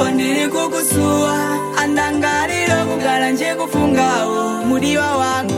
mbonere kukusua andangariro kugala nje kufungawo mudiwa wangu